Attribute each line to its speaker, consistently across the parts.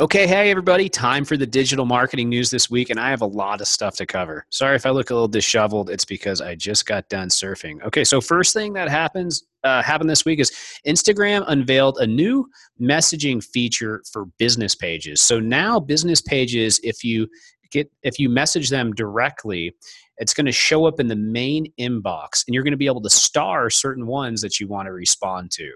Speaker 1: Okay, hey everybody, time for the digital marketing news this week, and I have a lot of stuff to cover. Sorry if I look a little disheveled, it's because I just got done surfing. Okay, so first thing that happens uh, happened this week is Instagram unveiled a new messaging feature for business pages. So now business pages, if you get if you message them directly, it's going to show up in the main inbox, and you're going to be able to star certain ones that you want to respond to.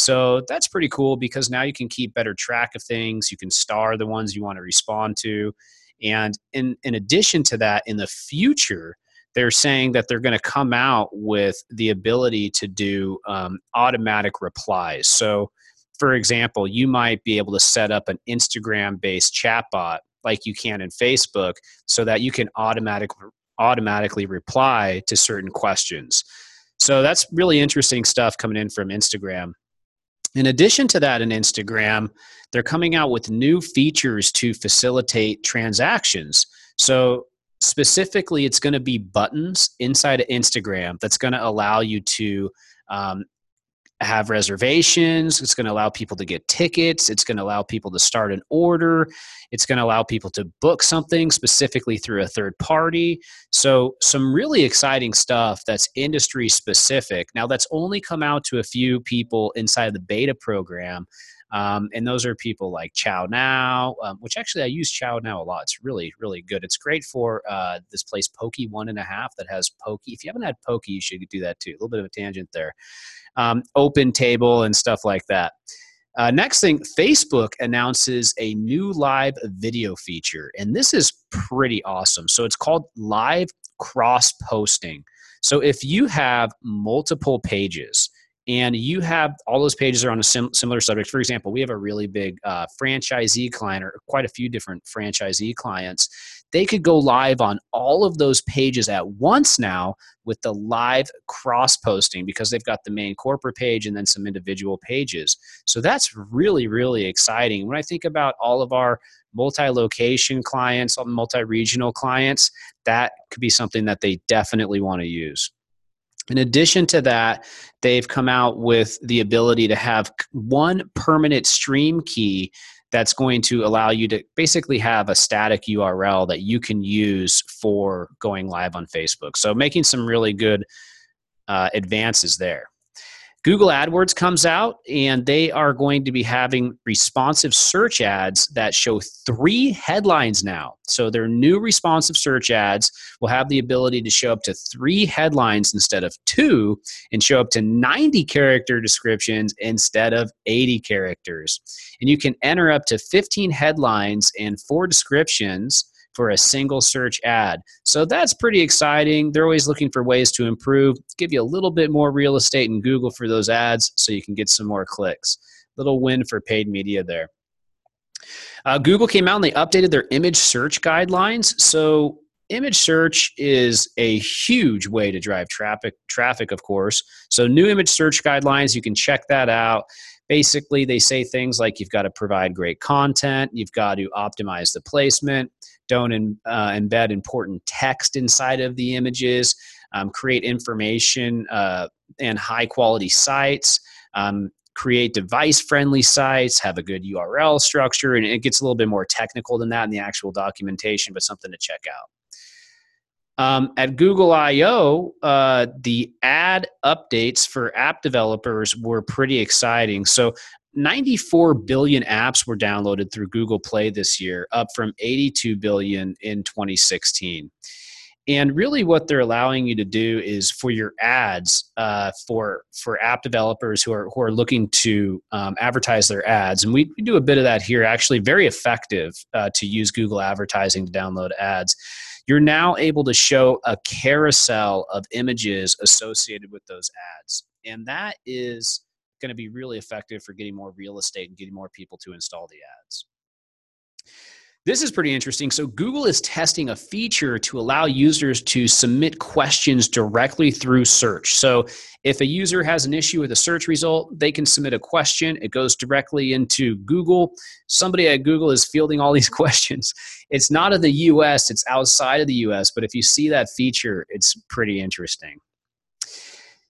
Speaker 1: So that's pretty cool because now you can keep better track of things. You can star the ones you want to respond to. And in, in addition to that, in the future, they're saying that they're going to come out with the ability to do um, automatic replies. So, for example, you might be able to set up an Instagram based chatbot like you can in Facebook so that you can automatic, automatically reply to certain questions. So, that's really interesting stuff coming in from Instagram. In addition to that, in Instagram, they're coming out with new features to facilitate transactions. So, specifically, it's going to be buttons inside of Instagram that's going to allow you to um, have reservations. It's going to allow people to get tickets. It's going to allow people to start an order. It's going to allow people to book something specifically through a third party. So, some really exciting stuff that's industry specific. Now, that's only come out to a few people inside the beta program. Um, and those are people like ChowNow, um, which actually I use ChowNow a lot. It's really, really good. It's great for uh, this place, Pokey One and a Half, that has poke. If you haven't had poke, you should do that too. A little bit of a tangent there um, OpenTable and stuff like that. Uh, next thing, Facebook announces a new live video feature, and this is pretty awesome. So it's called live cross posting. So if you have multiple pages, and you have all those pages are on a sim- similar subject. For example, we have a really big uh, franchisee client or quite a few different franchisee clients. They could go live on all of those pages at once now with the live cross posting because they've got the main corporate page and then some individual pages. So that's really, really exciting. When I think about all of our multi location clients, all multi regional clients, that could be something that they definitely want to use. In addition to that, they've come out with the ability to have one permanent stream key that's going to allow you to basically have a static URL that you can use for going live on Facebook. So, making some really good uh, advances there. Google AdWords comes out and they are going to be having responsive search ads that show three headlines now. So their new responsive search ads will have the ability to show up to three headlines instead of two and show up to 90 character descriptions instead of 80 characters. And you can enter up to 15 headlines and four descriptions for a single search ad. So that's pretty exciting. They're always looking for ways to improve, give you a little bit more real estate in Google for those ads so you can get some more clicks. Little win for paid media there. Uh, Google came out and they updated their image search guidelines. So image search is a huge way to drive traffic traffic of course so new image search guidelines you can check that out basically they say things like you've got to provide great content. You've got to optimize the placement. Don't in, uh, embed important text inside of the images, um, create information uh, and high quality sites, um, create device friendly sites, have a good URL structure, and it gets a little bit more technical than that in the actual documentation, but something to check out. Um, at Google I/O, uh, the ad updates for app developers were pretty exciting. So 94 billion apps were downloaded through Google Play this year, up from 82 billion in 2016. And really, what they're allowing you to do is for your ads uh, for for app developers who are who are looking to um, advertise their ads, and we, we, do a bit of that here. Actually, very effective uh, to use Google advertising to download ads. You're now able to show a carousel of images associated with those ads, and that is going to be really effective for getting more real estate and getting more people to install the ads. This is pretty interesting. So, Google is testing a feature to allow users to submit questions directly through search. So, if a user has an issue with a search result, they can submit a question. It goes directly into Google. Somebody at Google is fielding all these questions. It's not in the US, it's outside of the US, but if you see that feature, it's pretty interesting.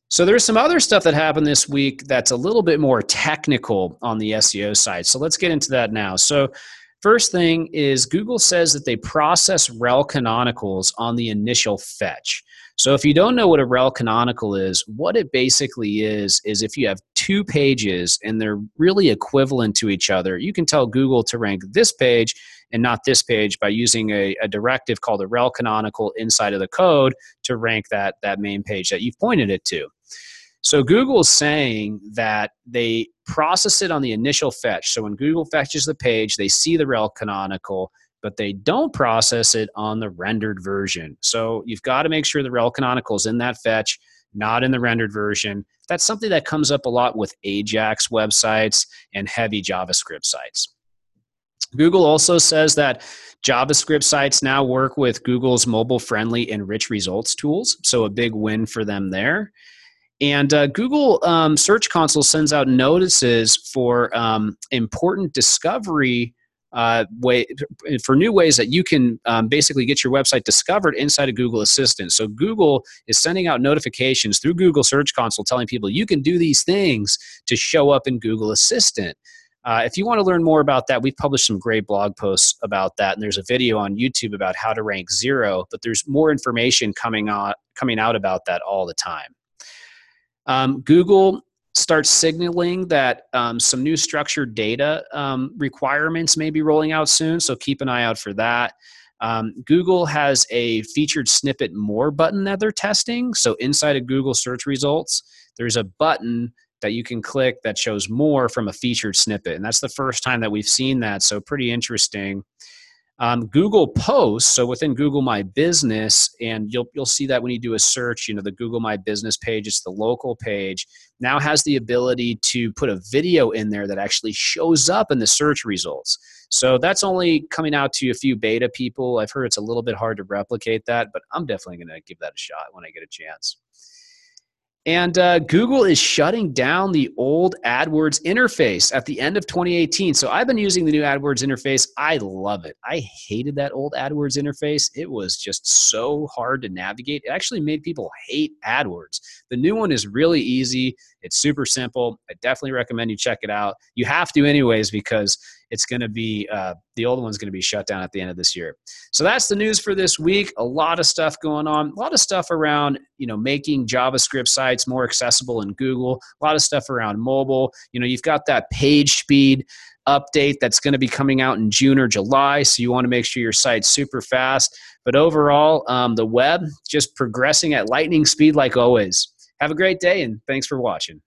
Speaker 1: So there's some other stuff that happened this week that's a little bit more technical on the SEO side. So let's get into that now. So First thing is Google says that they process rel canonicals on the initial fetch. So if you don't know what a rel canonical is, what it basically is is if you have two pages and they're really equivalent to each other, you can tell Google to rank this page and not this page by using a, a directive called a rel canonical inside of the code to rank that that main page that you've pointed it to. So Google is saying that they process it on the initial fetch. So when Google fetches the page, they see the rel canonical but they don't process it on the rendered version. So you've got to make sure the rel canonical is in that fetch, not in the rendered version. That's something that comes up a lot with Ajax websites and heavy JavaScript sites. Google also says that JavaScript sites now work with Google's mobile friendly and rich results tools. So a big win for them there. And uh, Google um, Search Console sends out notices for um, important discovery uh, way for new ways that you can um, basically get your website discovered inside of Google Assistant. So Google is sending out notifications through Google Search Console telling people you can do these things to show up in Google Assistant. Uh, if you want to learn more about that, we've published some great blog posts about that, and there's a video on YouTube about how to rank zero. But there's more information coming out coming out about that all the time. Um, Google starts signaling that um, some new structured data um, requirements may be rolling out soon. So keep an eye out for that. Um, Google has a featured snippet more button that they're testing. So inside of Google search results, there's a button that you can click that shows more from a featured snippet. And that's the first time that we've seen that. So pretty interesting. Um, Google Posts, so within Google My Business, and you'll you'll see that when you do a search, you know the Google My Business page, it's the local page, now has the ability to put a video in there that actually shows up in the search results. So that's only coming out to a few beta people. I've heard it's a little bit hard to replicate that, but I'm definitely going to give that a shot when I get a chance. And uh, Google is shutting down the old AdWords interface at the end of 2018. So I've been using the new AdWords interface. I love it. I hated that old AdWords interface. It was just so hard to navigate. It actually made people hate AdWords. The new one is really easy, it's super simple. I definitely recommend you check it out. You have to, anyways, because it's going to be uh, the old one's going to be shut down at the end of this year. So that's the news for this week. A lot of stuff going on. A lot of stuff around you know making JavaScript sites more accessible in Google. A lot of stuff around mobile. You know you've got that page speed update that's going to be coming out in June or July. So you want to make sure your site's super fast. But overall, um, the web just progressing at lightning speed like always. Have a great day and thanks for watching.